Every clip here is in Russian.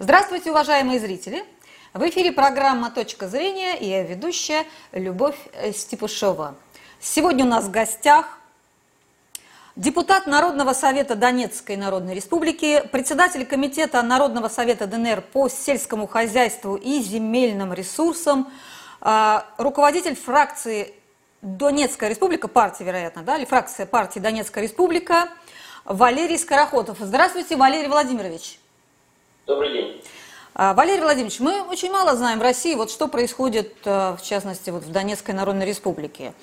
Здравствуйте, уважаемые зрители! В эфире программа «Точка зрения» и я ведущая Любовь Степушова. Сегодня у нас в гостях депутат Народного совета Донецкой Народной Республики, председатель Комитета Народного совета ДНР по сельскому хозяйству и земельным ресурсам, а, руководитель фракции Донецкая Республика, партия, вероятно, да, или фракция партии Донецкая Республика Валерий Скорохотов. Здравствуйте, Валерий Владимирович. Добрый день. А, Валерий Владимирович, мы очень мало знаем в России, вот что происходит, э, в частности, вот в Донецкой Народной Республике.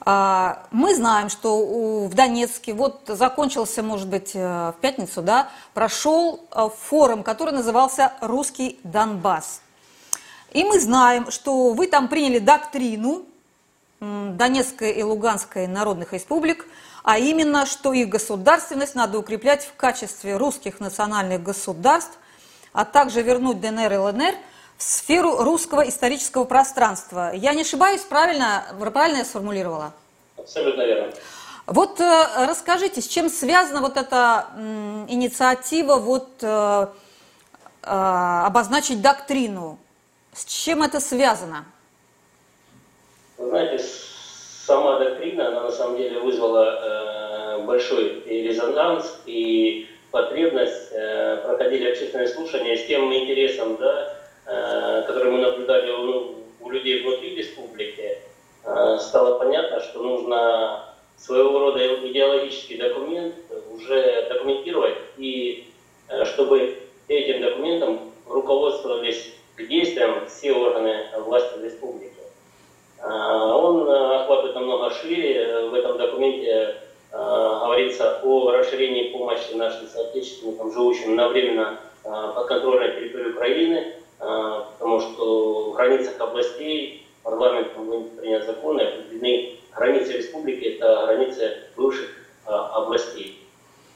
А, мы знаем, что в Донецке вот закончился, может быть, э, в пятницу, да, прошел э, форум, который назывался «Русский Донбасс». И мы знаем, что вы там приняли доктрину Донецкой и Луганской народных республик, а именно, что их государственность надо укреплять в качестве русских национальных государств а также вернуть ДНР и ЛНР в сферу русского исторического пространства. Я не ошибаюсь, правильно, правильно я сформулировала? Абсолютно верно. Вот э, расскажите, с чем связана вот эта э, инициатива вот, э, э, обозначить доктрину? С чем это связано? Вы знаете, сама доктрина, она на самом деле вызвала э, большой резонанс, и потребность, э, проходили общественные слушания с тем интересом, да, э, который мы наблюдали у, у людей внутри республики, э, стало понятно, что нужно своего рода идеологический документ уже документировать, и чтобы этим документом руководствовались к действиям все органы власти республики. Он охватывает намного шире. В этом документе говорится о расширении помощи нашим соотечественникам, живущим на временно э, подконтрольной территории Украины, э, потому что в границах областей парламентом принят закон и определены границы республики, это границы бывших областей.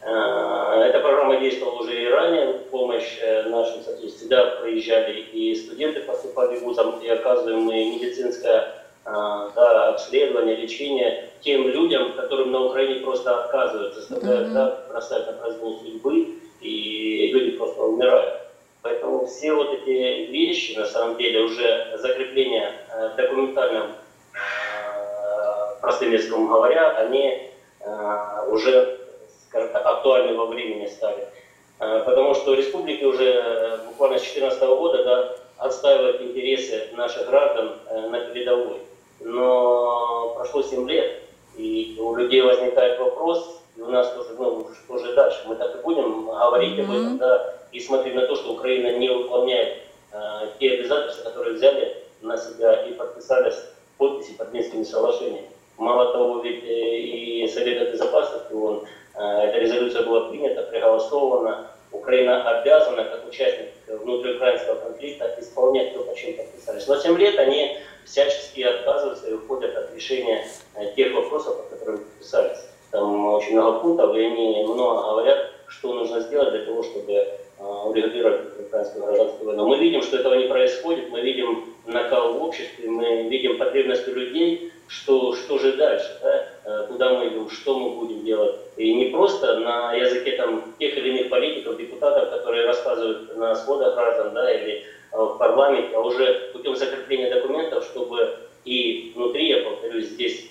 Эта программа действовала уже и ранее, помощь нашим соотечественникам. Всегда приезжали и студенты поступали в вузам, и оказываемая медицинская а, да, обследование, лечение тем людям, которым на Украине просто отказывают, заставляют, mm-hmm. да, бросать на произвол судьбы, и люди просто умирают. Поэтому все вот эти вещи, на самом деле, уже закрепление э, документальным, э, простым языком говоря, они э, уже, скажем так, актуальны во времени стали. Э, потому что республики уже э, буквально с 2014 года да, отстаивают интересы наших граждан э, на передовой но прошло 7 лет, и у людей возникает вопрос, и у нас тоже, ну, что же дальше? Мы так и будем говорить mm-hmm. об этом, да, и смотреть на то, что Украина не выполняет э, те обязательства, которые взяли на себя и подписались подписи под Минскими соглашениями. Мало того, ведь э, и Совет Безопасности ООН, э, эта резолюция была принята, проголосована, Украина обязана, как участник внутриукраинского конфликта, исполнять то, по чем подписались. Но 7 лет они всячески отказываются и уходят от решения э, тех вопросов, по которым подписались. Там очень много пунктов, и они много говорят, что нужно сделать для того, чтобы э, урегулировать украинскую гражданскую войну. Мы видим, что этого не происходит, мы видим накал в обществе, мы видим потребность у людей, что, что же дальше, да? Э, куда мы идем, что мы будем делать. И не просто на языке там, тех или иных политиков, депутатов, которые рассказывают на сходах граждан да, или в парламенте, а уже путем закрепления документов, чтобы и внутри, я повторюсь, здесь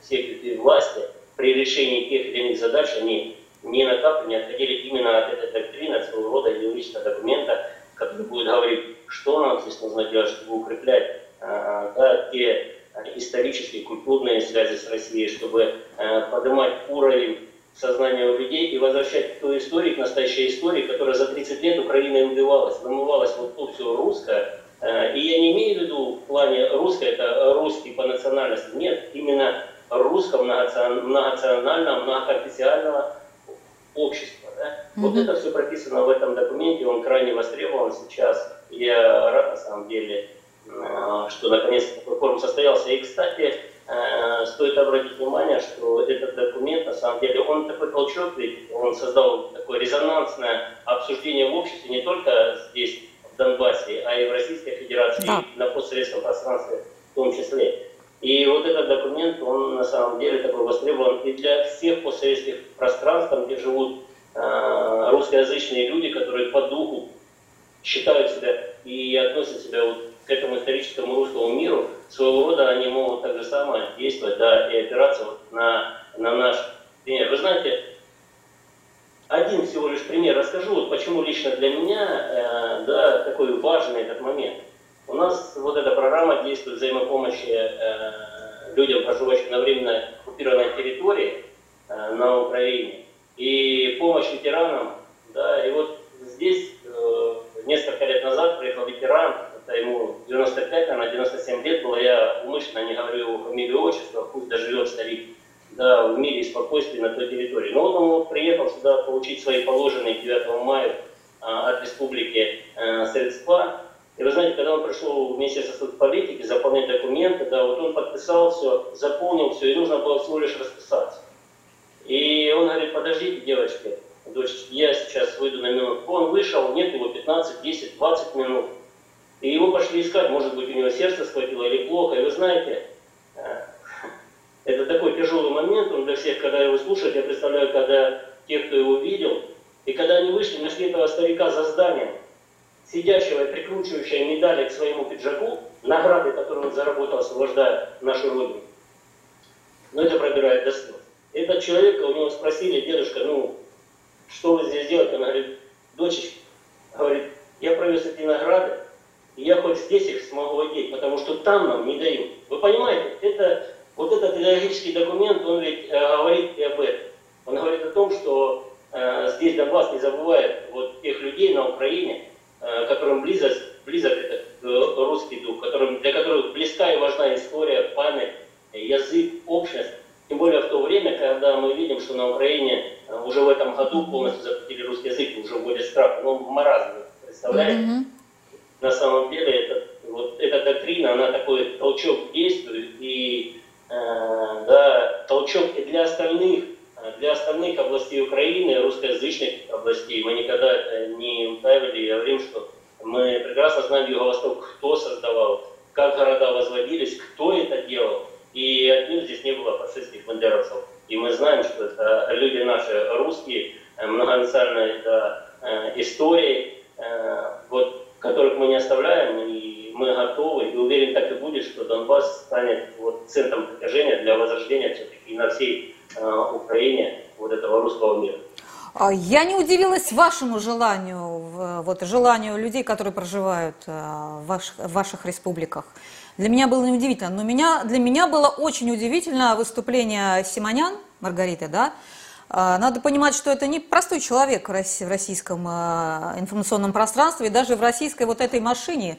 все ветви власти при решении тех или иных задач, они не на каплю не отходили именно от этой доктрины, от своего рода идеологического документа, который будет говорить, что нам здесь нужно делать, чтобы укреплять э, да, те исторические, культурные связи с Россией, чтобы э, поднимать уровень сознания у людей и возвращать ту историю к настоящей истории, которая за 30 лет Украиной убивалась, вымывалась вот то все русское. Э, и я не имею в виду в плане русское, это русский по национальности. Нет, именно русского многонационального, многоконфессионального общества. Да? Mm-hmm. Вот это все прописано в этом документе, он крайне востребован сейчас. Я рад на самом деле, что наконец такой форум состоялся. И, кстати, Э, стоит обратить внимание, что этот документ, на самом деле, он такой толчок, ведь он создал такое резонансное обсуждение в обществе не только здесь, в Донбассе, а и в Российской Федерации, да. на постсоветском пространстве в том числе. И вот этот документ, он на самом деле такой востребован и для всех постсоветских пространств, где живут э, русскоязычные люди, которые по духу считают себя и относят себя вот к этому историческому русскому миру, своего рода они могут так же самое действовать, да, и опираться вот на, на наш пример. Вы знаете, один всего лишь пример расскажу, вот почему лично для меня, э, да, такой важный этот момент. У нас вот эта программа действует взаимопомощи э, людям, проживающим на временно оккупированной территории э, на Украине, и помощь ветеранам, да, и вот здесь э, несколько лет назад приехал ветеран, это ему 95, наверное, 97 лет было, я умышленно не говорю его фамилию, отчество, пусть доживет старик, да, в мире и спокойствии на той территории. Но вот он приехал сюда получить свои положенные 9 мая а, от республики а, средства. И вы знаете, когда он пришел в Министерство политики заполнять документы, да, вот он подписал все, заполнил все, и нужно было всего лишь расписаться. И он говорит, подождите, девочки, дочь, я сейчас выйду на минутку. Он вышел, нет его 15, 10, 20 минут. И его пошли искать, может быть, у него сердце схватило или плохо. И вы знаете, э, это такой тяжелый момент, он для всех, когда его слушают, я представляю, когда те, кто его видел, и когда они вышли, нашли этого старика за зданием, сидящего и прикручивающего медали к своему пиджаку, награды, которые он заработал, освобождая нашу Родину. Но это пробирает до слез. Этот человек, у него спросили, дедушка, ну, что вы здесь делаете? Он говорит, дочечка, говорит, я провез эти награды, и я хоть здесь их смогу одеть, потому что там нам не дают. Вы понимаете, это вот этот идеологический документ, он ведь э, говорит и об этом. Он говорит о том, что э, здесь Донбасс вот тех людей на Украине, э, которым близок, близок этот э, русский дух, которым, для которых близка и важна история, память, язык, общность. Тем более в то время, когда мы видим, что на Украине э, уже в этом году полностью запретили русский язык, уже вводят штрафы, ну, маразм, представляете? Mm-hmm. На самом деле, это, вот, эта доктрина, она такой толчок действует, и Э, да, толчок и для остальных, э, для остальных областей Украины, русскоязычных областей. Мы никогда это не утаивали и говорим, что мы прекрасно знаем Юго-Восток, кто создавал, как города возводились, кто это делал. И одним здесь не было фашистских бандеровцев. И мы знаем, что это люди наши русские, э, многонациональной да, истории, вот, которых мы не оставляем, и мы готовы и уверен, так и будет, что Донбасс станет вот центром притяжения для возрождения все-таки на всей э, Украине вот этого русского мира. А я не удивилась вашему желанию, вот желанию людей, которые проживают э, в ваших, в ваших республиках. Для меня было неудивительно, но меня, для меня было очень удивительно выступление Симонян, Маргариты, да, а, надо понимать, что это не простой человек в российском э, информационном пространстве, даже в российской вот этой машине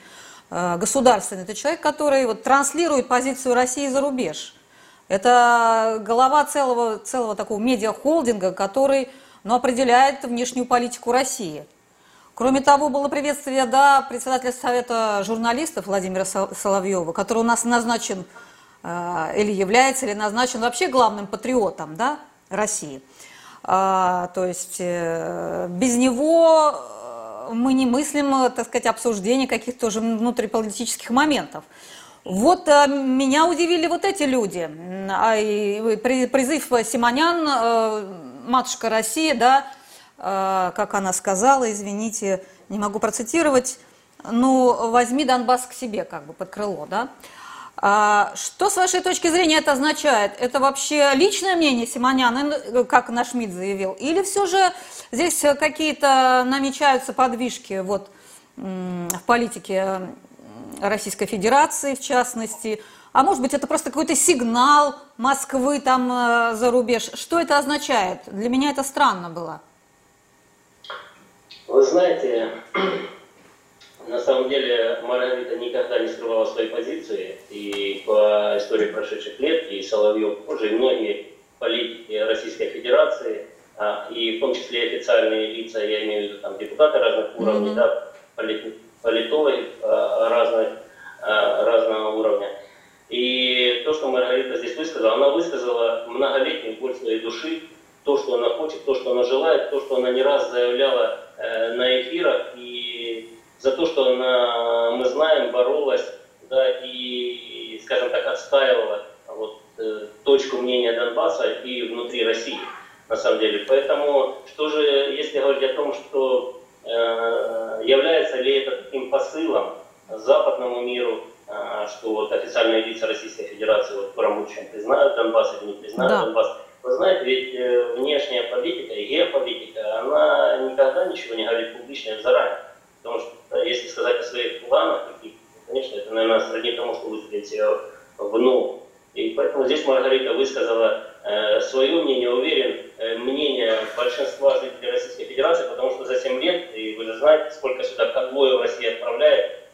Э, государственный. Это человек, который вот транслирует позицию России за рубеж. Это голова целого, целого такого медиахолдинга, который ну, определяет внешнюю политику России. Кроме того, было приветствие да, председателя Совета журналистов Владимира Соловьева, который у нас назначен э, или является, или назначен вообще главным патриотом да, России. А, то есть э, без него мы не мыслим, э, так сказать, обсуждения каких-то тоже внутриполитических моментов. Вот э, меня удивили вот эти люди. А, и, призыв Симонян, э, матушка России, да, э, как она сказала, извините, не могу процитировать, ну, возьми Донбасс к себе, как бы, под крыло, да. А, что, с вашей точки зрения, это означает? Это вообще личное мнение Симонян, э, как наш МИД заявил? Или все же здесь какие-то намечаются подвижки вот, в политике Российской Федерации, в частности? А может быть, это просто какой-то сигнал Москвы там э, за рубеж? Что это означает? Для меня это странно было. Вы знаете, на самом деле Маргарита никогда не скрывала своей позиции, и по истории прошедших лет, и Соловьев тоже, и многие политики Российской Федерации, а, и в том числе официальные лица, я имею в виду там депутаты разных уровней, mm-hmm. да, политологи а, разных, а, разного уровня. И то, что Маргарита здесь высказала, она высказала многолетнюю боль своей души, то, что она хочет, то, что она желает, то, что она не раз заявляла э, на эфирах, и за то, что она, мы знаем, боролась да, и, скажем так, отстаивала вот, э, точку мнения Донбасса и внутри России, на самом деле. Поэтому, что же, если говорить о том, что э, является ли это таким посылом западному миру, что вот официальные лица Российской Федерации вот промучен признают Донбасс или не признают да. Донбасс. Вы знаете, ведь э, внешняя политика и геополитика, она никогда ничего не говорит публично заранее. Потому что если сказать о своих планах, конечно, это, наверное, сродни тому, что выстрелить в ногу. И поэтому здесь Маргарита высказала э, свое мнение, уверен, э, мнение большинства жителей Российской Федерации, потому что за 7 лет, и вы же знаете, сколько сюда конвоев Россия отправляет,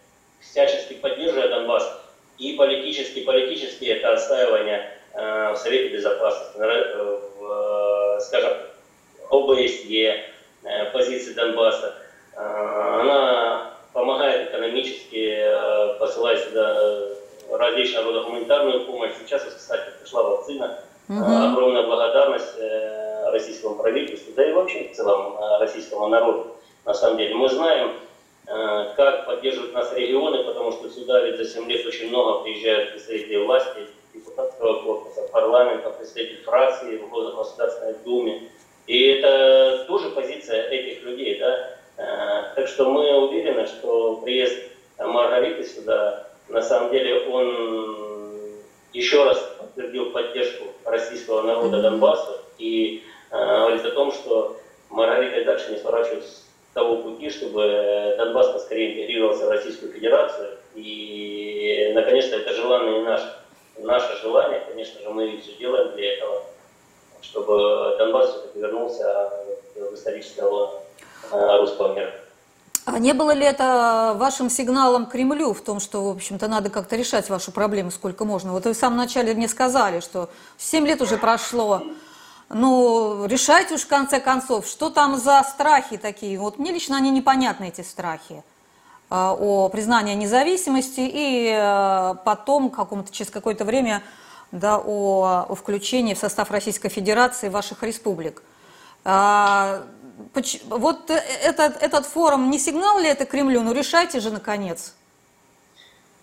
всячески поддерживая Донбасс, и политически, политически это отстаивание э, в Совете Безопасности, э, в, э, скажем, ОБСЕ, э, позиции Донбасса, э, она помогает экономически, э, посылая сюда различного рода гуманитарную помощь. Сейчас, кстати, пришла вакцина. Угу. Огромная благодарность российскому правительству, да и вообще в целом российскому народу. На самом деле мы знаем, как поддерживают нас регионы, потому что сюда ведь за 7 лет очень много приезжают представители власти, депутатского корпуса, парламента, представители фракции в Государственной Думе. И это тоже позиция этих людей. Да? Так что мы уверены, что приезд Маргариты сюда на самом деле он еще раз подтвердил поддержку российского народа Донбасса и э, говорит о том, что Маргарита дальше не сворачивает с того пути, чтобы Донбасс поскорее интегрировался в Российскую Федерацию. И, наконец-то, это желание наше, наше желание, конечно же, мы все делаем для этого, чтобы Донбасс все-таки вернулся в историческое э, русского мира. А не было ли это вашим сигналом Кремлю в том, что, в общем-то, надо как-то решать вашу проблему сколько можно? Вот вы в самом начале мне сказали, что 7 лет уже прошло, ну, решайте уж в конце концов, что там за страхи такие. Вот мне лично они непонятны, эти страхи а, о признании независимости и а, потом каком-то, через какое-то время да, о, о включении в состав Российской Федерации ваших республик. А, вот э, этот, этот форум, не сигнал ли это Кремлю? Ну решайте же, наконец.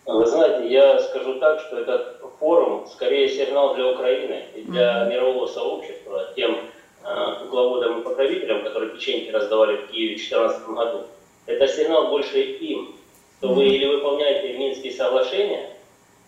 Вы знаете, я скажу так, что этот форум скорее сигнал для Украины и для mm-hmm. мирового сообщества, тем э, кукловодам и покровителям, которые печеньки раздавали в Киеве в 2014 году. Это сигнал больше им, что mm-hmm. вы или выполняете Минские соглашения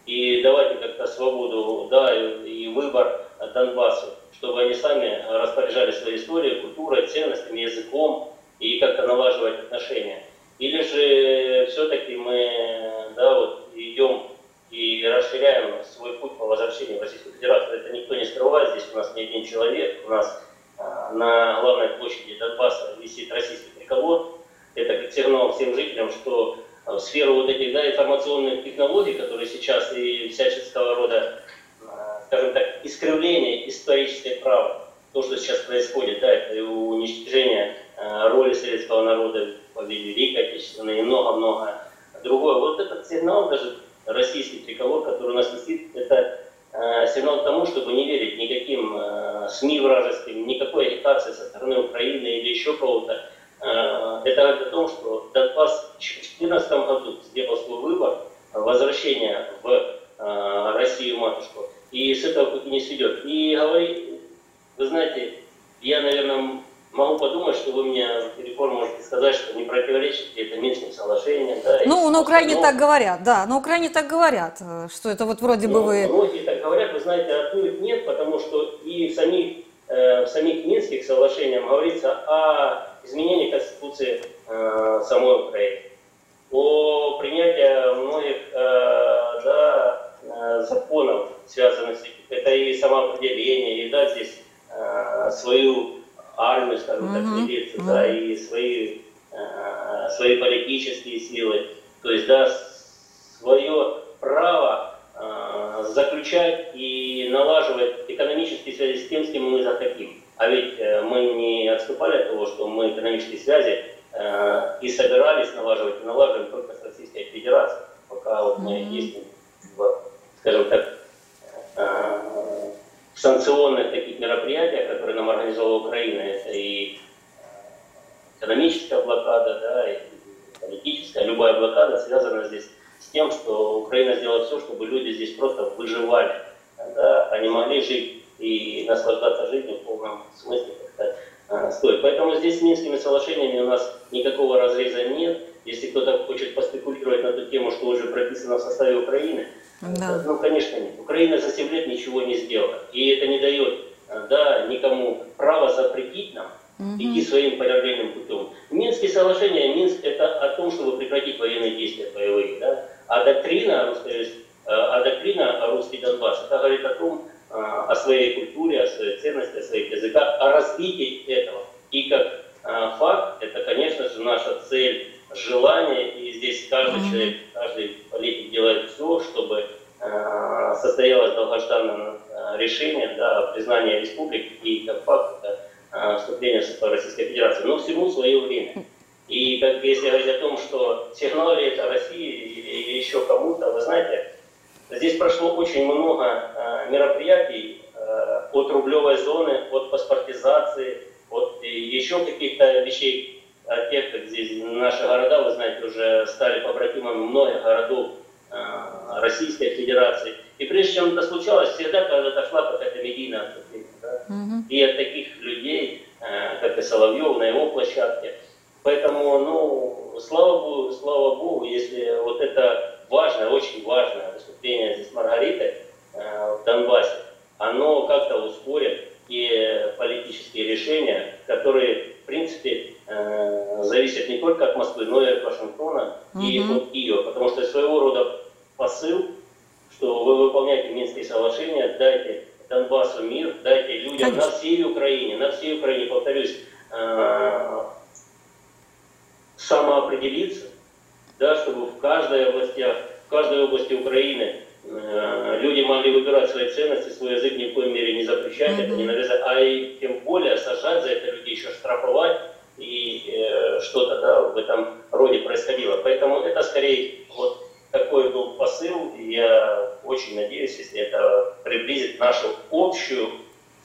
и давайте как-то свободу да, и, и выбор Донбассу, чтобы они сами распоряжали своей историей, культурой, ценностями, языком и как-то налаживать отношения. Или же все-таки мы да, вот, идем и расширяем свой путь по возвращению в Российскую Федерацию. Это никто не скрывает, здесь у нас не один человек, у нас а, на главной площади Донбасса висит российский триколор. Это как сигнал всем жителям, что в сферу вот этих да, информационных технологий, которые сейчас и всяческого рода скажем так, искривление исторической правды. То, что сейчас происходит, да, это уничтожение роли советского народа в Великой Отечественной и много-много другое. Вот этот сигнал, даже российский триколор, который у нас висит, это э, сигнал к тому, чтобы не верить никаким э, СМИ вражеским, никакой агитации со стороны Украины или еще кого-то. Э, это говорит о том, что Донбасс в 2014 году сделал свой выбор возвращения в э, Россию-матушку и с этого пути не сведет. И говорит, вы знаете, я, наверное, могу подумать, что вы мне телефон можете сказать, что не противоречит это Минским соглашениям. Да, ну, на Украине но... так говорят, да, на Украине так говорят, что это вот вроде ну, бы вы... Многие так говорят, вы знаете, отнюдь нет, потому что и в самих, э, в самих Минских соглашениях говорится о изменении Конституции э, самой Украины, о принятии многих э, да, Э, законов, связанных с этим. Это и самоопределение, и да, здесь э, свою армию, скажем mm-hmm. так, делиться, mm-hmm. да, и свои, э, свои политические силы. То есть, да, свое право э, заключать и налаживать экономические связи с тем, с кем мы захотим. А ведь э, мы не отступали от того, что мы экономические связи э, и собирались налаживать, и налаживаем только с Российской Федерацией, пока вот мы mm-hmm. действуем скажем так, э, санкционных таких мероприятиях, которые нам организовала Украина, это и экономическая блокада, да, и политическая, любая блокада связана здесь с тем, что Украина сделала все, чтобы люди здесь просто выживали, да, они могли жить и наслаждаться жизнью в полном смысле э, стоит. Поэтому здесь с Минскими соглашениями у нас никакого разреза нет. если кто-то хочет поспекулировать на эту тему, что уже прописано в составе Украины, да. ну, конечно, нет. Украина за 7 лет ничего не сделала. И это не дает да, никому права запретить нам угу. идти своим параллельным путем. Минские соглашения, Минск это о том, чтобы прекратить военные действия боевые. Да? А доктрина, есть, а доктрина русский Донбасс, это говорит о том, о своей культуре, о своей ценности, о своих языках, о развитии этого. И как факт, это, конечно же, наша цель, желание, и здесь каждый mm-hmm. человек, каждый политик делает все, чтобы состоялось долгожданное решение да, о признании республик и как факт это вступление в Российской Федерации. Но всему свое время. И как если говорить о том, что сигнали это России или еще кому-то, вы знаете, здесь прошло очень много мероприятий от рублевой зоны, от паспортизации, от еще каких-то вещей, тех, как здесь наши города, вы знаете, уже стали побратимами многих городов Российской Федерации. И прежде чем это случалось, всегда когда-то шла какая-то медийная отступление. Да? Угу. И от таких людей, как и Соловьев на его площадке. Поэтому, ну, слава Богу, слава Богу, если вот это важное, очень важное выступление здесь Маргариты в Донбассе, оно как-то ускорит и политические решения, которые, в принципе, зависят не только от Москвы, но и от Вашингтона угу. и от Киева, потому что своего рода посыл, что вы выполняете Минские соглашения, дайте Донбассу мир, дайте людям Конечно. на всей Украине, на всей Украине, повторюсь, самоопределиться, да, чтобы в каждой области, в каждой области Украины Э, люди могли выбирать свои ценности, свой язык ни в коем мере не запрещать, mm-hmm. это не навязать, а и тем более сажать за это людей, еще штрафовать, и э, что-то да, в этом роде происходило. Поэтому это скорее вот такой был посыл, и я очень надеюсь, если это приблизит нашу общую,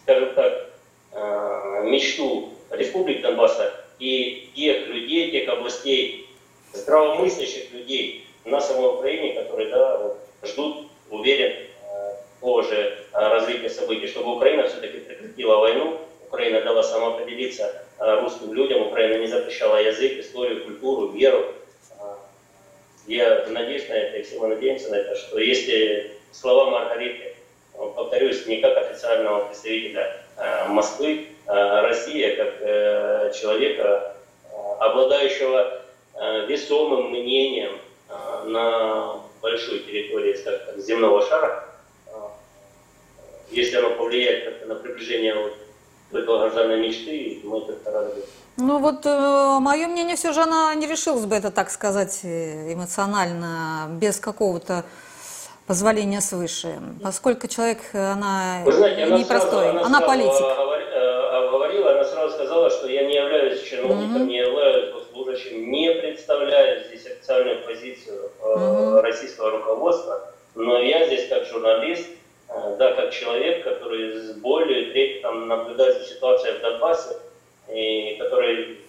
скажем так, э, мечту Республики Донбасса и тех людей, тех областей, здравомыслящих людей на самой Украине, которые да, вот, ждут, уверен, э, позже э, развития событий, чтобы Украина все-таки прекратила войну, Украина дала самоопределиться э, русским людям, Украина не запрещала язык, историю, культуру, веру. Я надеюсь на это, и все мы надеемся на это, что если слова Маргариты, повторюсь, не как официального представителя Москвы, а Россия как человека, обладающего весомым мнением на большой территории, скажем так, земного шара, а, если оно повлияет на приближение вот долгожданной мечты, мы только рады ну вот э, мое мнение, все же она не решилась бы это, так сказать, э, эмоционально, без какого-то позволения свыше, поскольку человек, она Вы знаете, она непростой, сразу, она, она политик. Э, говорила, она сразу сказала, что я не являюсь чиновником, угу. не являюсь госслужащим, не представляю здесь официальную позицию угу. российского руководства, но я здесь как журналист, э, да, как человек, который с болью и трепетом наблюдает за ситуацией в Донбассе, и который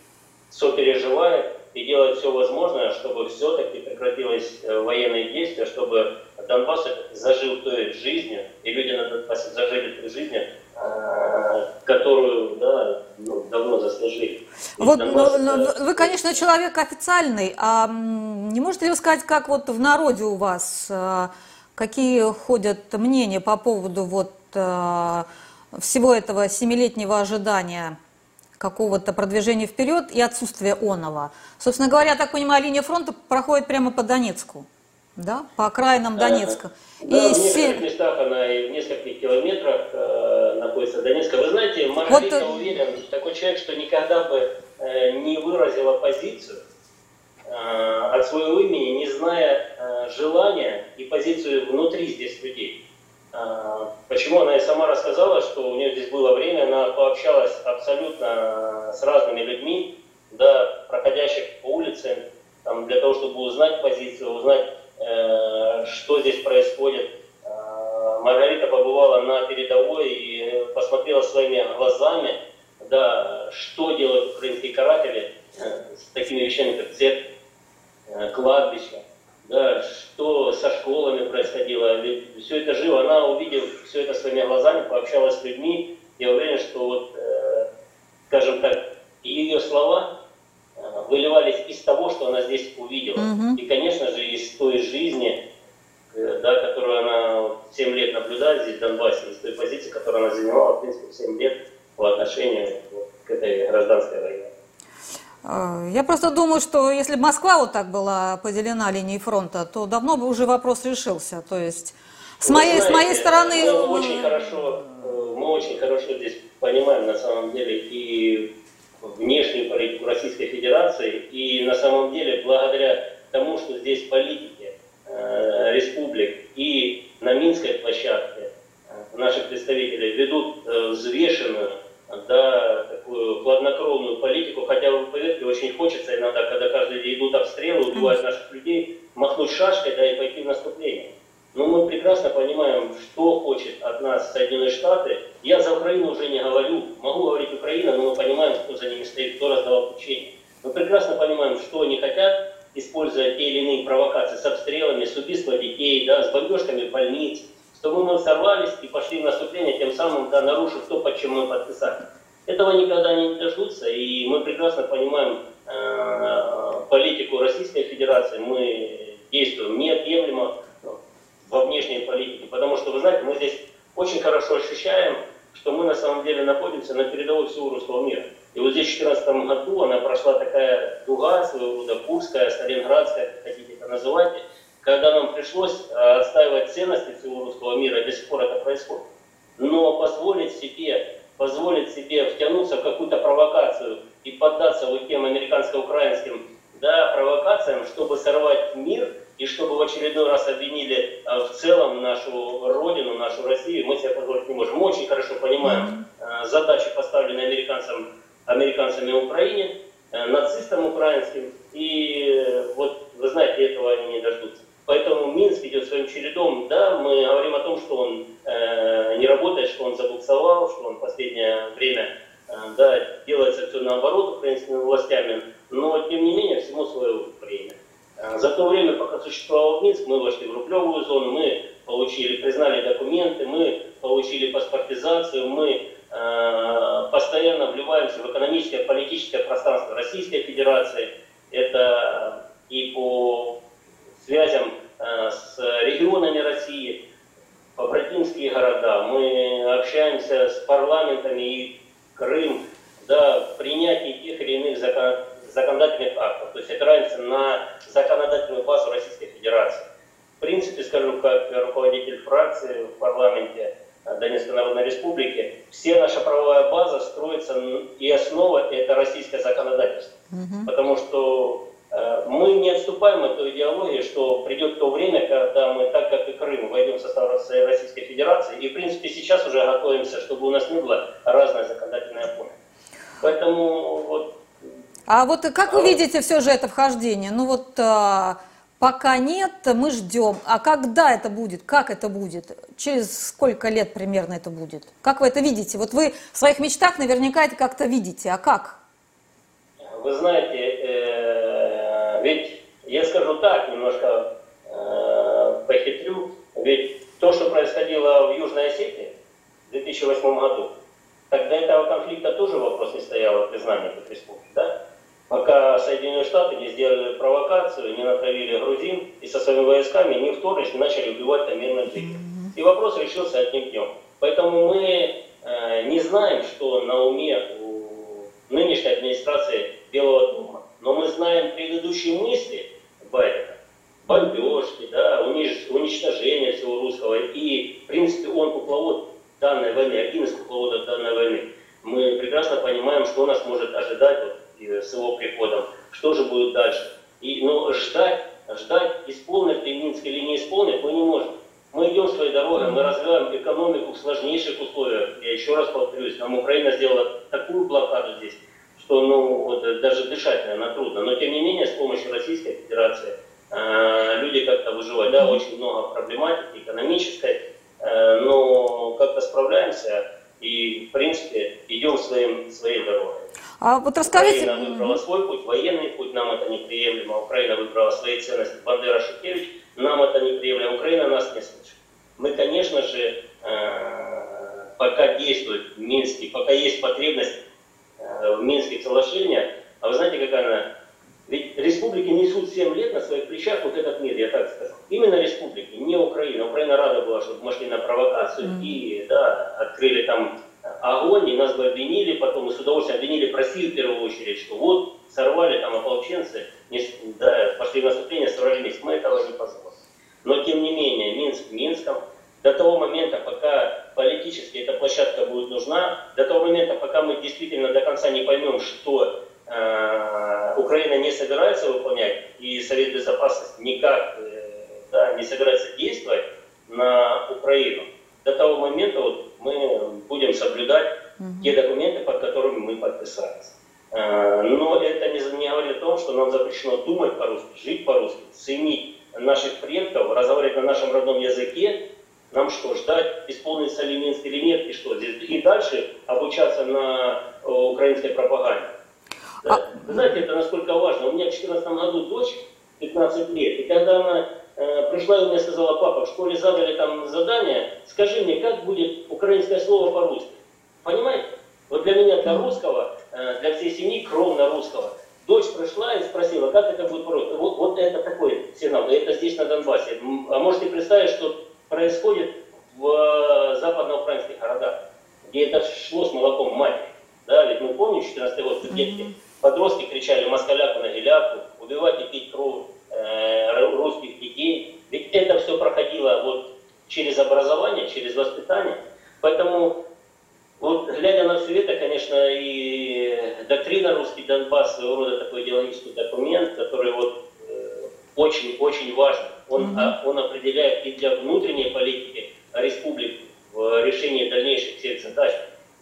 сопереживает и делает все возможное, чтобы все-таки прекратилось э, военные действия, чтобы Донбасс зажил той жизнью, и люди на Донбассе зажили той жизнью, которую да, ну, давно заслужили. Вот, но, но, вы, конечно, человек официальный, а не можете ли вы сказать, как вот в народе у вас, какие ходят мнения по поводу вот а, всего этого семилетнего ожидания какого-то продвижения вперед и отсутствия оного? Собственно говоря, я так понимаю, линия фронта проходит прямо по Донецку да, по окраинам Донецка. Да, и в некоторых местах она и в нескольких километрах э, находится Донецка. Вы знаете, Маргарита вот... уверен, такой человек, что никогда бы э, не выразила позицию э, от своего имени, не зная э, желания и позицию внутри здесь людей. Э, почему она и сама рассказала, что у нее здесь было время, она пообщалась абсолютно с разными людьми, да, проходящих по улице, там, для того, чтобы узнать позицию, узнать Э, что здесь происходит. Э, Маргарита побывала на передовой и посмотрела своими глазами, да, что делают украинские каратели э, с такими вещами, как церковь, кладбище, да, что со школами происходило. Ведь все это живо, она увидела все это своими глазами, пообщалась с людьми. Я уверен, что вот, скажем так, ее слова выливались из того, что она здесь увидела. Мгм. И, конечно же, из той жизни, э, да, которую она 7 лет наблюдает здесь, в Донбассе, из той позиции, которую она занимала, в принципе, 7 лет по отношению вот к этой гражданской войне. Э, Я просто думаю, что если бы Москва вот так была поделена линией фронта, то давно бы уже вопрос решился. То есть с Вы моей, с моей знаете, стороны... Мы очень хорошо, э, мы очень хорошо здесь понимаем на самом деле и внешнюю политику Российской Федерации, и на самом деле благодаря тому, что здесь политики э, республик и на Минской площадке э, наши представители ведут э, взвешенную, да, такую хладнокровную политику, хотя вы поверьте, очень хочется иногда, когда каждый день идут обстрелы, убивают наших людей, махнуть шашкой, да, и пойти в наступление. Но мы прекрасно понимаем, что хочет от нас Соединенные Штаты. Я за Украину уже не говорю. Могу говорить Украина, но мы понимаем, кто за ними стоит, кто раздавал учения. Мы прекрасно понимаем, что они хотят, используя те или иные провокации с обстрелами, с убийством детей, да, с бомбежками больниц, чтобы мы сорвались и пошли в наступление, тем самым да, нарушив то, под чем мы подписали. Этого никогда не дождутся, и мы прекрасно понимаем э, политику Российской Федерации. Мы действуем неотъемлемо во внешней политике, потому что, вы знаете, мы здесь очень хорошо ощущаем, что мы на самом деле находимся на передовой всего русского мира. И вот здесь в 2014 году она прошла такая дуга, своего рода Курская, Сталинградская, как хотите это называйте, когда нам пришлось отстаивать ценности всего русского мира, до сих пор это происходит. Но позволить себе, позволить себе втянуться в какую-то провокацию и поддаться вот тем американско-украинским да, провокациям, чтобы сорвать мир – и чтобы в очередной раз обвинили э, в целом нашу родину, нашу Россию, мы себе позволить не можем. Мы очень хорошо понимаем э, задачи, поставленные американцам, американцами в Украине, э, нацистам украинским, и вот, вы знаете, этого они не дождутся. Поэтому Минск идет своим чередом. Да, мы говорим о том, что он э, не работает, что он забуксовал, что он в последнее время э, да, делается все наоборот украинскими властями, но тем не менее всему свое время. За то время, пока существовал Минск, мы вошли в рублевую зону, мы получили, признали документы, мы получили паспортизацию, мы э, постоянно вливаемся в экономическое, политическое пространство Российской Федерации. Это и по связям э, с регионами России, побратимские города. Мы общаемся с парламентами и Крым, да, принятие тех или иных законодательных актов, то есть опираемся на законодательную базу Российской Федерации. В принципе, скажу, как руководитель фракции в парламенте Донецкой Народной Республики, все наша правовая база строится, и основа это российское законодательство. Угу. Потому что э, мы не отступаем от той идеологии, что придет то время, когда мы, так как и Крым, войдем в состав Российской Федерации, и в принципе сейчас уже готовимся, чтобы у нас не было разное законодательное поле. Поэтому вот а вот как вы видите все же это вхождение? Ну вот а, пока нет, мы ждем. А когда это будет? Как это будет? Через сколько лет примерно это будет? Как вы это видите? Вот вы в своих мечтах наверняка это как-то видите. А как? Вы знаете, э, ведь я скажу так, немножко э, похитрю, ведь то, что происходило в Южной Осетии в 2008 году, тогда этого конфликта тоже вопрос не стоял о признании этой республики, да? пока Соединенные Штаты не сделали провокацию, не натравили грузин и со своими войсками не вторглись, не начали убивать там мирных жителей. И вопрос решился одним днем. Поэтому мы э, не знаем, что на уме у нынешней администрации Белого дома, но мы знаем предыдущие мысли Байдена, бомбежки, да, униж, уничтожение всего русского. И, в принципе, он кукловод данной войны, один из кукловодов данной войны. Мы прекрасно понимаем, что нас может ожидать вот, с его приходом, что же будет дальше. И, но ждать, ждать, исполнит ли Минск или не исполнит, мы не можем. Мы идем своей дорогой, мы развиваем экономику в сложнейших условиях. Я еще раз повторюсь, нам Украина сделала такую блокаду здесь, что ну, вот, даже дышать, наверное, трудно. Но тем не менее, с помощью Российской Федерации э, люди как-то выживают. Да, очень много проблематики экономической, э, но как-то справляемся и, в принципе, идем своим, своей дорогой. А вот расскажите... Украина выбрала свой путь, военный путь, нам это неприемлемо. Украина выбрала свои ценности. Бандера Шухевич, нам это неприемлемо. Украина нас не слышит. Мы, конечно же, э, пока действует в Минске, пока есть потребность э, в Минских соглашениях, а вы знаете, какая она республики несут 7 лет на своих плечах вот этот мир, я так скажу. Именно республики, не Украина. Украина рада была, чтобы мы шли на провокацию mm-hmm. и да, открыли там огонь, и нас бы обвинили, потом мы с удовольствием обвинили в России в первую очередь, что вот сорвали там ополченцы, не, да, пошли в наступление, сорвали Минск. Мы этого не позволим. Но тем не менее, Минск Минском, до того момента, пока политически эта площадка будет нужна, до того момента, пока мы действительно до конца не поймем, что э, Украина не собирается выполнять, и Совет Безопасности никак э, да, не собирается действовать на Украину, до того момента вот, мы будем соблюдать угу. те документы, под которыми мы подписались. Э, но это не, не говорит о том, что нам запрещено думать по-русски, жить по-русски, ценить наших предков, разговаривать на нашем родном языке, нам что, ждать, исполнится ли Минск или нет, и что здесь, и дальше обучаться на э, украинской пропаганде. Да. А... Вы знаете, это насколько важно. У меня в 2014 году дочь, 15 лет, и когда она э, пришла и мне сказала, папа, в школе задали там задание, скажи мне, как будет украинское слово по-русски. Понимаете? Вот для меня, для русского, э, для всей семьи, кровно русского, Дочь пришла и спросила, как это будет просто. Вот, вот это такой сигнал, это здесь на Донбассе. А можете представить, что происходит в э, западноукраинских городах, где это шло с молоком матери. Да, ведь мы помним 14 год, что детки, подростки кричали москаляку на геляку, убивать и пить кровь э, русских детей. Ведь это все проходило вот через образование, через воспитание. Поэтому вот глядя на все это, конечно, и доктрина «Русский Донбасс» своего рода такой идеологический документ, который вот очень-очень э, важен. Он, mm-hmm. он определяет и для внутренней политики республик в решении дальнейших всех задач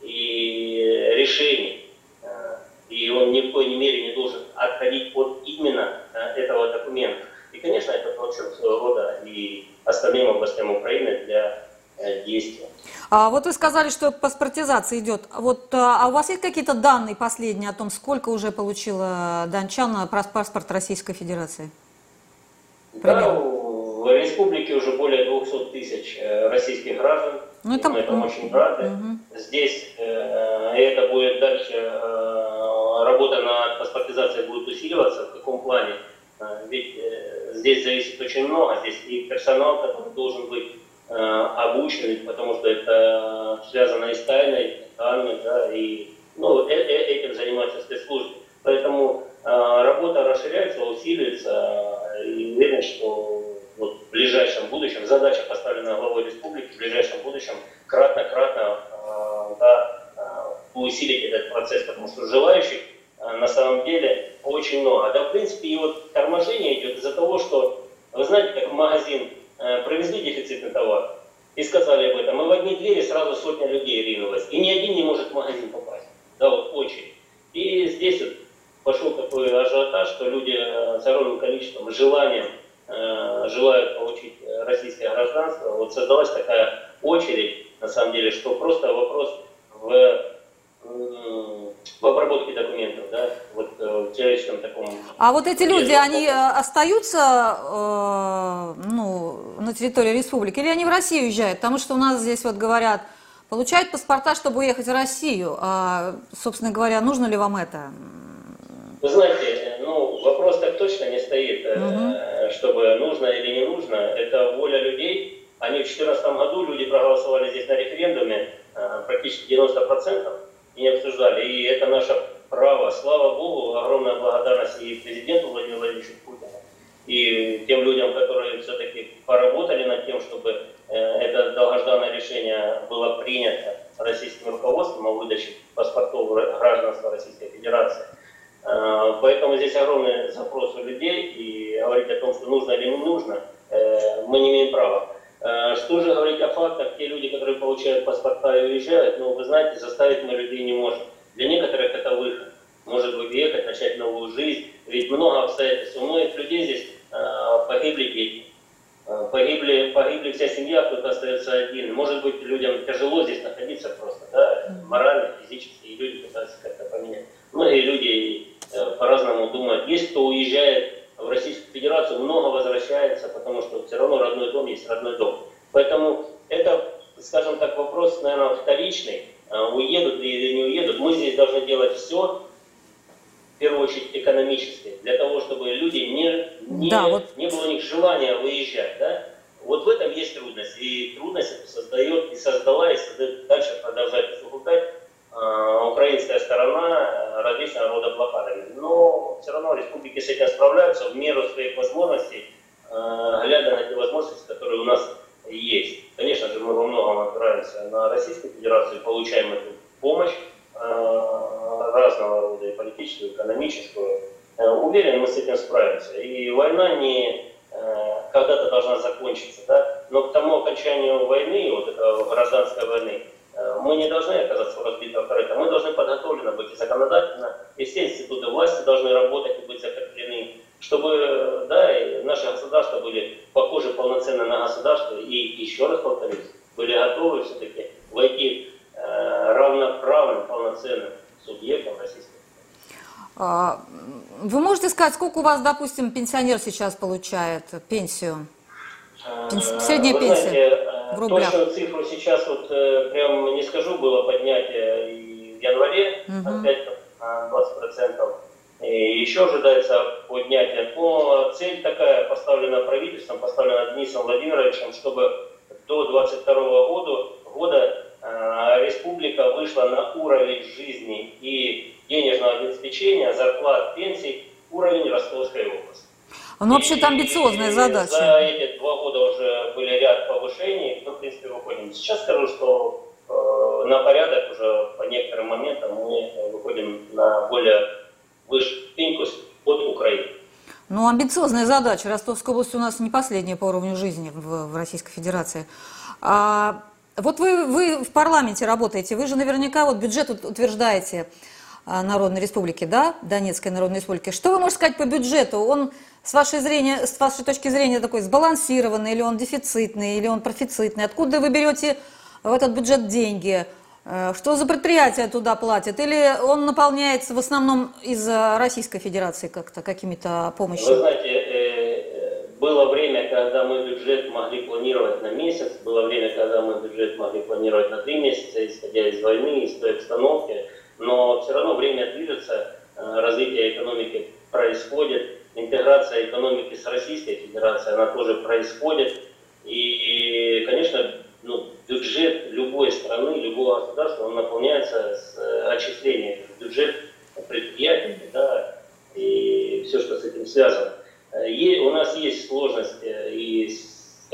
и решений. Э, и он ни в коей мере не должен отходить от именно э, этого документа. И, конечно, это толчок своего рода и остальным областям Украины для действия. А вот вы сказали, что паспортизация идет. Вот, а, а у вас есть какие-то данные последние о том, сколько уже получила дончан паспорт Российской Федерации? Да, в республике уже более 200 тысяч э, российских граждан. Ну, это... Мы этому очень рады. Угу. Здесь э, это будет дальше, э, работа над паспортизацией будет усиливаться. В каком плане? Э, ведь э, здесь зависит очень много. Здесь и персонал, который должен быть Э, обучены, потому что это связано и с тайной данными, да, и ну, э -э этим занимаются спецслужбы. Поэтому э, работа расширяется, усиливается, и уверен, что вот в ближайшем будущем, задача поставлена главой республики, в ближайшем будущем кратно-кратно э, да, э, усилить этот процесс, потому что желающих э, на самом деле очень много. Да, в принципе, и вот торможение идет из-за того, что, вы знаете, как в магазин провезли дефицитный товар и сказали об этом. Мы в одни двери сразу сотня людей ринулась. И ни один не может в магазин попасть. Да, вот очередь. И здесь вот пошел такой ажиотаж, что люди э, с огромным количеством, желанием э, желают получить российское гражданство. Вот создалась такая очередь, на самом деле, что просто вопрос в в обработке документов, да, вот э, в человеческом таком... А вот эти люди, они э, остаются э, ну, на территории республики или они в Россию уезжают? Потому что у нас здесь вот говорят, получают паспорта, чтобы уехать в Россию. А, собственно говоря, нужно ли вам это? Вы знаете, ну, вопрос так точно не стоит, угу. чтобы нужно или не нужно. Это воля людей. Они в 2014 году, люди проголосовали здесь на референдуме, практически 90% и не обсуждали. И это наше право. Слава Богу, огромная благодарность и президенту Владимиру Владимировичу Путину, и тем людям, которые все-таки поработали над тем, чтобы э, это долгожданное решение было принято российским руководством о выдаче паспортов гражданства Российской Федерации. Э, поэтому здесь огромный запрос у людей, и говорить о том, что нужно или не нужно, э, мы не имеем права. Э, что же говорить о фактах, те люди, которые получают паспорта и уезжают, ну, вы знаете, заставить мы людей не можем. Для некоторых это выход. Может быть, уехать, начать новую жизнь. Ведь много обстоятельств. У многих людей здесь погибли дети. Погибли, погибли вся семья, кто-то остается один. Может быть, людям тяжело здесь находиться просто, да, морально, физически, и люди пытаются как-то поменять. Многие люди э, по-разному думают. Есть кто уезжает в Российскую Федерацию много возвращается, потому что все равно родной дом есть родной дом. Поэтому это, скажем так, вопрос, наверное, вторичный. А, уедут или не уедут. Мы здесь должны делать все, в первую очередь экономической, для того, чтобы люди не, не, да, вот... не было у них желания выезжать, да, вот в этом есть трудность. И трудность создает, и создала, и создает, дальше продолжает усугублять э, украинская сторона различного рода блокадами. Но все равно республики с этим справляются в меру своих возможностей, э, глядя на те возможности, которые у нас есть. Конечно же, мы во многом опираемся на Российскую Федерацию, получаем эту помощь э, разного рода, и политическую, и экономическую. Э, уверен, мы с этим справимся. И война не э, когда-то должна закончиться, да? но к тому окончанию войны, вот этой гражданской войны, мы не должны оказаться в разбитого корыта, мы должны подготовлены быть и законодательно, и все институты власти должны работать и быть закреплены, чтобы да, наши государства были похожи полноценно на государство, и еще раз повторюсь, были готовы все-таки войти э, равноправным, полноценным субъектом Российской а, Вы можете сказать, сколько у вас, допустим, пенсионер сейчас получает пенсию? Пенс... Э, Средняя Вы пенсия? знаете, в рублях. Точную цифру сейчас вот э, прям не скажу, было поднятие и в январе угу. опять на 20%. И еще ожидается поднятие. Но цель такая поставлена правительством, поставлена Денисом Владимировичем, чтобы до 2022 года, года э, республика вышла на уровень жизни и денежного обеспечения, зарплат, пенсий, уровень Ростовской области. Ну, вообще-то амбициозная задача. За эти два года уже были ряд повышений, мы, в принципе, выходим. Сейчас скажу, что э, на порядок уже по некоторым моментам мы выходим на более выше пеньку от Украины. Ну, амбициозная задача. Ростовская область у нас не последняя по уровню жизни в, в Российской Федерации. А, вот вы, вы в парламенте работаете, вы же наверняка вот бюджет утверждаете Народной Республики, да, Донецкой Народной Республики. Что вы можете сказать по бюджету? Он с вашей, зрения, с вашей точки зрения такой сбалансированный, или он дефицитный, или он профицитный? Откуда вы берете в этот бюджет деньги? Э, что за предприятия туда платят? Или он наполняется в основном из Российской Федерации как-то, какими-то помощью? Вы знаете, э, э, было время, когда мы бюджет могли планировать на месяц, было время, когда мы бюджет могли планировать на три месяца, исходя из войны, из той обстановки, но все равно время движется, развитие экономики происходит, интеграция экономики с Российской Федерацией, она тоже происходит, и, конечно, ну, бюджет любой страны, любого государства, он наполняется с э, отчисления бюджет предприятий, да, и все, что с этим связано. И у нас есть сложность и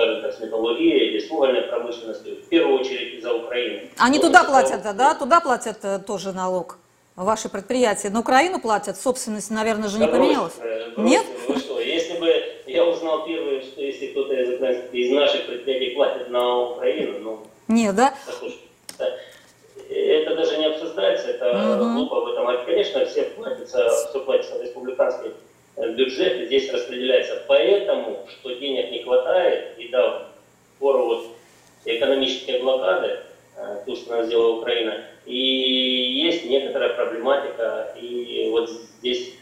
скажем так, с металлургией или с угольной промышленностью, в первую очередь из-за Украины. Они вот туда платят, да? Туда платят э, тоже налог? Ваши предприятия на Украину платят? Собственность, наверное, же не да поменялась? Бросьте, Нет? Вы что, если бы я узнал первое, что если кто-то из, из наших предприятий платит на Украину, ну... Нет, да? это даже не обсуждается, это угу. глупо об этом. Конечно, все платится, все платится в республиканский бюджет, здесь распределяется. Поэтому, что денег не хватает, и да, в пору вот экономической блокады, э, то, что она сделала Украина, и есть некоторая проблематика, и вот здесь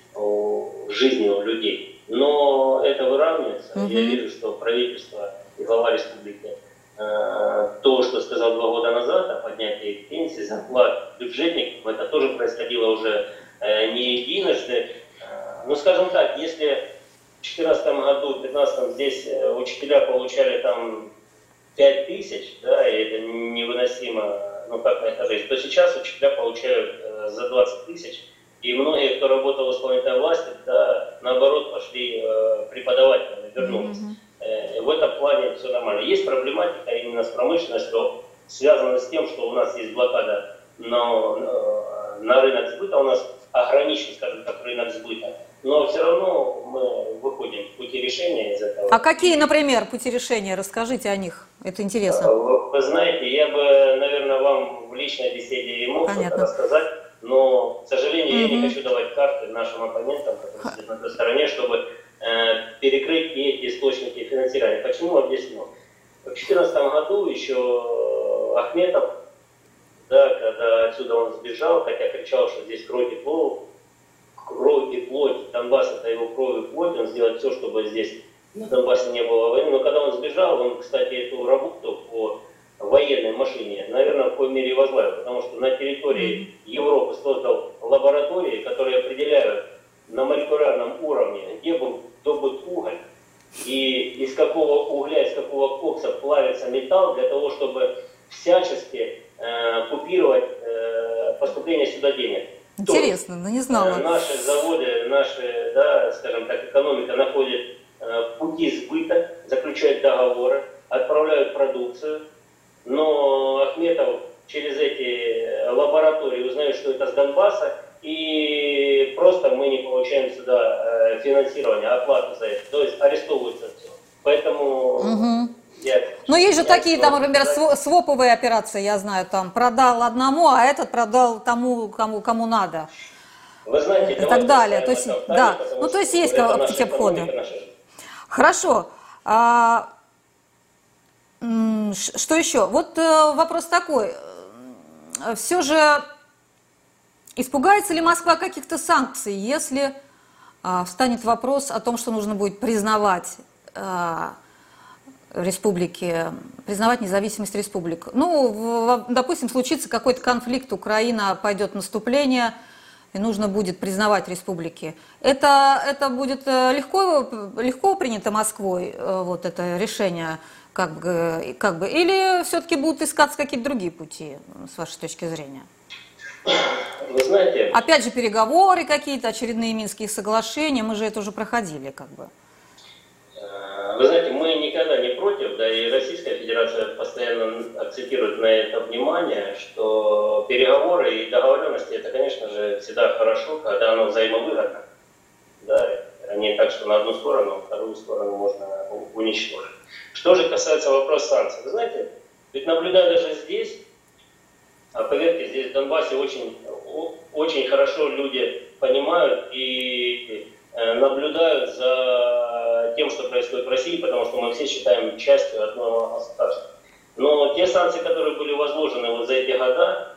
жизни у людей. Но это выравнивается. Угу. Я вижу, что правительство и глава республики э, то, что сказал два года назад о поднятии пенсии, зарплат бюджетников, это тоже происходило уже э, не единожды. Э, ну, скажем так, если в 2014 году, в 2015 здесь учителя получали там 5 тысяч, да, и это невыносимо, ну как на это жить, то сейчас учителя получают за 20 тысяч, и многие, кто работал в исполнительной власти, да, наоборот, пошли э, преподавателями, вернулись. Mm-hmm. Э, в этом плане все нормально. Есть проблематика именно с промышленностью, что связана с тем, что у нас есть блокада на, на, на рынок сбыта, у нас ограничен, скажем так, рынок сбыта. Но все равно мы выходим в пути решения из этого. А какие, например, пути решения? Расскажите о них. Это интересно. Вы, вы знаете, я бы, наверное, вам в личной беседе мог рассказать но, к сожалению, mm-hmm. я не хочу давать карты нашим оппонентам, которые сидят на той стороне, чтобы э, перекрыть эти источники финансирования. Почему объясню? В 2014 году еще Ахметов, да, когда отсюда он сбежал, хотя кричал, что здесь кровь и плоть, кровь и плоть, Донбасс это его кровь и плоть, он сделает все, чтобы здесь на Донбассе не было войны. Но когда он сбежал, он, кстати, эту работу по военной машине, наверное, в какой мере возглавил, потому что на территории Европы создал лаборатории, которые определяют на молекулярном уровне, где был добыт уголь, и из какого угля, из какого кокса плавится металл, для того, чтобы Интересно, ну не знала. Э, наши заводы, наши, да, скажем так, экономика находит э, пути сбыта, заключает договоры, отправляют продукцию, но Ахметов через эти лаборатории узнает, что это с Донбасса, и просто мы не получаем сюда э, финансирование, оплату за это. То есть арестовывается все. Поэтому угу. я... Но есть же такие, там, например, своповые операции, я знаю, там продал одному, а этот продал тому, кому, кому надо. Вы знаете, и так далее. То есть, да. Ну, то есть есть эти обходы. Хорошо. А, что еще? Вот э, вопрос такой. Все же Испугается ли Москва каких-то санкций, если а, встанет вопрос о том, что нужно будет признавать а, республики, признавать независимость республик? Ну, допустим, случится какой-то конфликт, Украина пойдет в наступление, и нужно будет признавать республики. Это, это будет э, легко, легко принято Москвой, э, вот это решение, как бы, как бы, или все-таки будут искаться какие-то другие пути, с вашей точки зрения? Вы знаете... Опять же, переговоры какие-то, очередные Минские соглашения, мы же это уже проходили как бы. Э, вы знаете, мы никогда не против, да и Российская Федерация постоянно акцентирует на это внимание, что переговоры и договоренности, это, конечно же, всегда хорошо, когда оно взаимовыгодно. Да, а не так, что на одну сторону, а вторую сторону можно уничтожить. Что же касается вопроса санкций, вы знаете, ведь наблюдая даже здесь, а поверьте, здесь в Донбассе очень, очень хорошо люди понимают и э, наблюдают за тем, что происходит в России, потому что мы все считаем частью одного государства. Но те санкции, которые были возложены вот за эти года,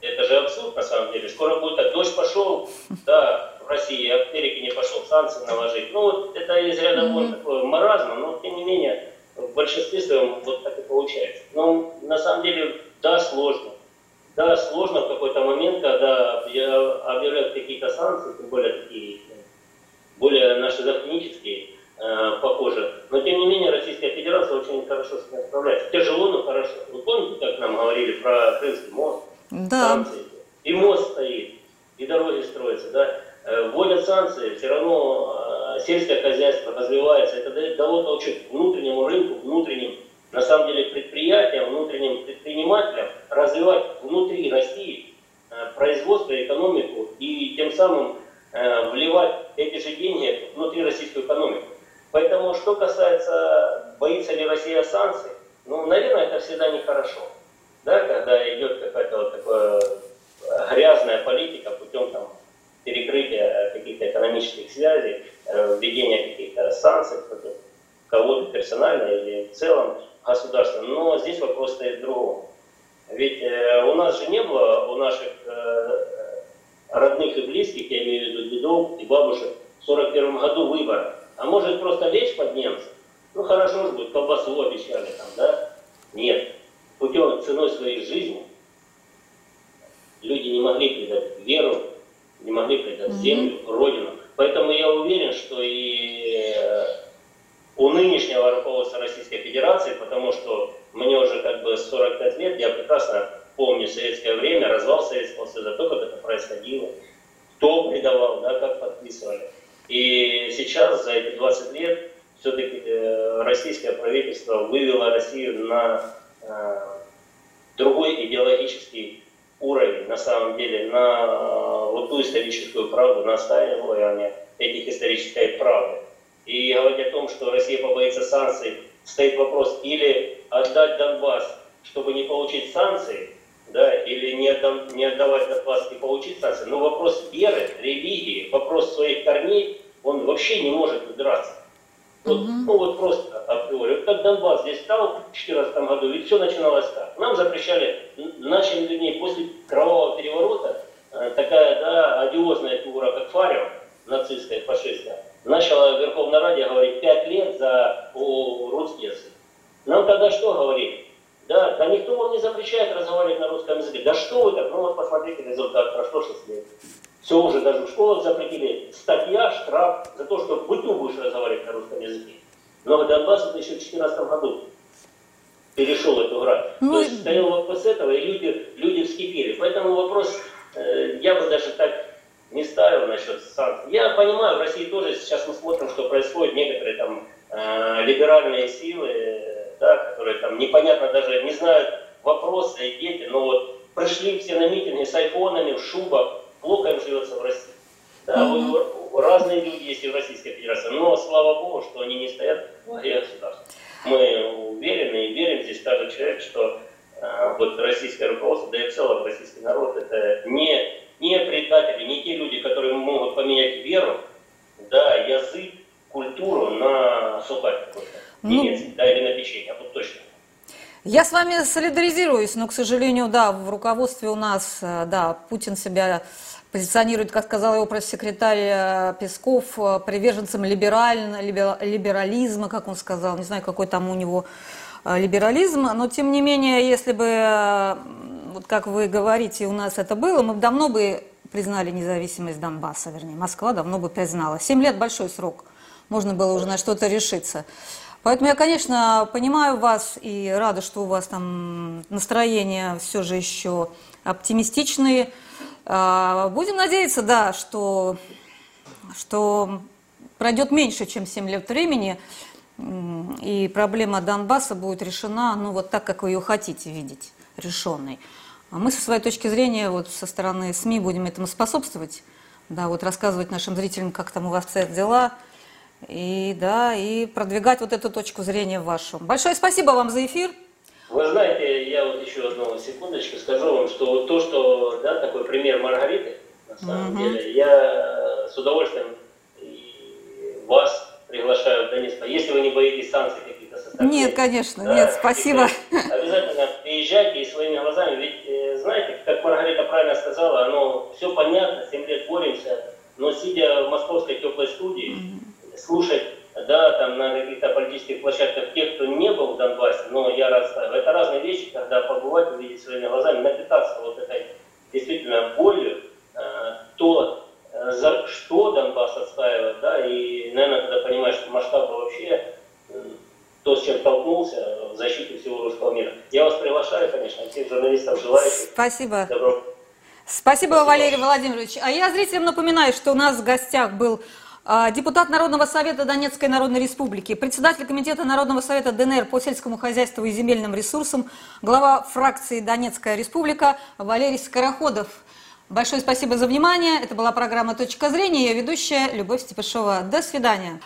это же абсурд на самом деле. Скоро будет так, дождь пошел, да, в России, а в Америке не пошел, санкции наложить. Ну вот это из ряда вон такое маразма, но тем не менее в большинстве своем вот так и получается. Но на самом деле, да, сложно. Да, сложно в какой-то момент, когда объявляют какие-то санкции, тем более такие более наши законические, э, похожи. Но тем не менее Российская Федерация очень хорошо с этим справляется. Тяжело, но хорошо. Вы помните, как нам говорили про Крымский мост? Да. Санкции. И мост стоит, и дороги строятся, да. Э, вводят санкции, все равно э, сельское хозяйство развивается. Это дало толчок внутреннему рынку, внутренним на самом деле предприятиям, внутренним предпринимателям развивать внутри России э, производство, экономику и тем самым вливать эти же деньги внутри российскую экономику. Поэтому, что касается, боится ли Россия санкций, ну, наверное, это всегда нехорошо. Да, когда идет какая-то вот такая грязная политика путем там, перекрытия каких-то экономических связей, э, введения каких-то санкций против кого-то персонально или в целом государства. Но здесь вопрос стоит в другом. Ведь э, у нас же не было, у наших э, родных и близких, я имею в виду дедов и бабушек, в 41 году выбора. А может просто лечь под немцев? Ну хорошо же будет, колбасу обещали там, да? Нет. Путем ценой своей жизни люди не могли предать веру, не могли предать землю, родину. Поэтому я уверен, что и э, у нынешнего руководства Российской Федерации, потому что мне уже как бы 45 лет, я прекрасно помню советское время, развал Советского Союза, то, как это происходило, кто предавал, да, как подписывали. И сейчас, за эти 20 лет, все-таки э, российское правительство вывело Россию на э, другой идеологический уровень, на самом деле, на э, вот ту историческую правду, на сталинирование этих исторической правды. И говорить о том, что Россия побоится санкций, стоит вопрос или отдать Донбасс, чтобы не получить санкции, да, или не, отдам, не отдавать Донбасс и получить санкции. Но вопрос веры, религии, вопрос своих корней, он вообще не может убираться. Вот, угу. Ну вот просто априори. Вот как Донбасс здесь стал в 2014 году, ведь все начиналось так. Нам запрещали, начали, вернее, после кровавого переворота, э, такая, да, одиозная фигура, как Фарев, нацистская, фашистская, начала Верховная Раде говорить пять лет за о, русский язык. Нам тогда что говорили? Да, да никто вам не запрещает разговаривать на русском языке. Да что вы так? Ну вот посмотрите результат, прошло 6 лет. Все уже даже в школах запретили. Статья, штраф за то, что в быту будешь разговаривать на русском языке. Но Донбасс это еще в 2014 году перешел эту грань. Ну, То есть стоял вопрос этого, и люди, люди вскипели. Поэтому вопрос, э, я бы даже так не ставил насчет санкций. Я понимаю, в России тоже сейчас мы смотрим, что происходит некоторые там э, либеральные силы, да, которые там непонятно даже не знают вопросы и дети, но вот пришли все на митинги с айфонами, в шубах, плохо им живется в России. Да, Мгм. вот разные люди есть и в Российской Федерации, но слава Богу, что они не стоят в главе государства. Мы уверены и верим, здесь каждый человек, что э, вот российское руководство, да и в целом российский народ, это не, не предатели, не те люди, которые могут поменять веру, да, язык, культуру на сухарь какой-то, Ну. немецкий, да, или на печенье, а вот точно. Я с вами солидаризируюсь, но, к сожалению, да, в руководстве у нас, э, да, Путин себя позиционирует, как сказал его пресс-секретарь э, Песков, э, приверженцем либераль- либера- либерализма, как он сказал, не знаю, какой там у него либерализм, но тем не менее, если бы, вот как вы говорите, у нас это было, мы бы давно бы признали независимость Донбасса, вернее, Москва давно бы признала. Семь лет большой срок, можно было уже на что-то решиться. Поэтому я, конечно, понимаю вас и рада, что у вас там настроения все же еще оптимистичные. А, Будем надеяться, да, что, что пройдет меньше, чем 7 лет времени, и проблема Донбасса будет решена, ну, вот так, как вы ее хотите видеть, решенной. А мы, со своей точки зрения, вот со стороны СМИ будем этому способствовать, да, вот рассказывать нашим зрителям, как там у вас обстоят дела, и, да, и продвигать вот эту точку зрения вашу. Большое спасибо вам за эфир. Вы знаете, я вот еще одну секундочку скажу вам, что то, что, да, такой пример Маргариты, на самом Мгм. деле, я с удовольствием вас приглашаю в Донецк. Если вы не боитесь санкций каких-то со стороны, Нет, конечно, да, нет, спасибо. Обязательно приезжайте и своими глазами. Ведь, э, знаете, как Маргарита правильно сказала, оно все понятно, 7 лет боремся, но сидя в московской теплой студии, слушать, да, там на каких-то политических площадках тех, кто не был в Донбассе, но я расстраиваю. Это разные вещи, когда побывать, увидеть своими глазами, напитаться вот этой действительно болью, э, то, э, за что Донбасс отстаивает, да, и, наверное, когда понимаешь, что масштаб вообще э, то, с чем столкнулся в защите всего русского мира. Я вас приглашаю, конечно, всех журналистов, желающих. Спасибо. Добро. Спасибо, Валерий Владимирович. А я зрителям напоминаю, что у нас в гостях был депутат Народного совета Донецкой Народной Республики, председатель Комитета Народного совета ДНР по сельскому хозяйству и земельным ресурсам, глава фракции Донецкая Республика Валерий Скороходов. Большое спасибо за внимание. Это была программа «Точка зрения». Ее ведущая Любовь Степашова. До свидания.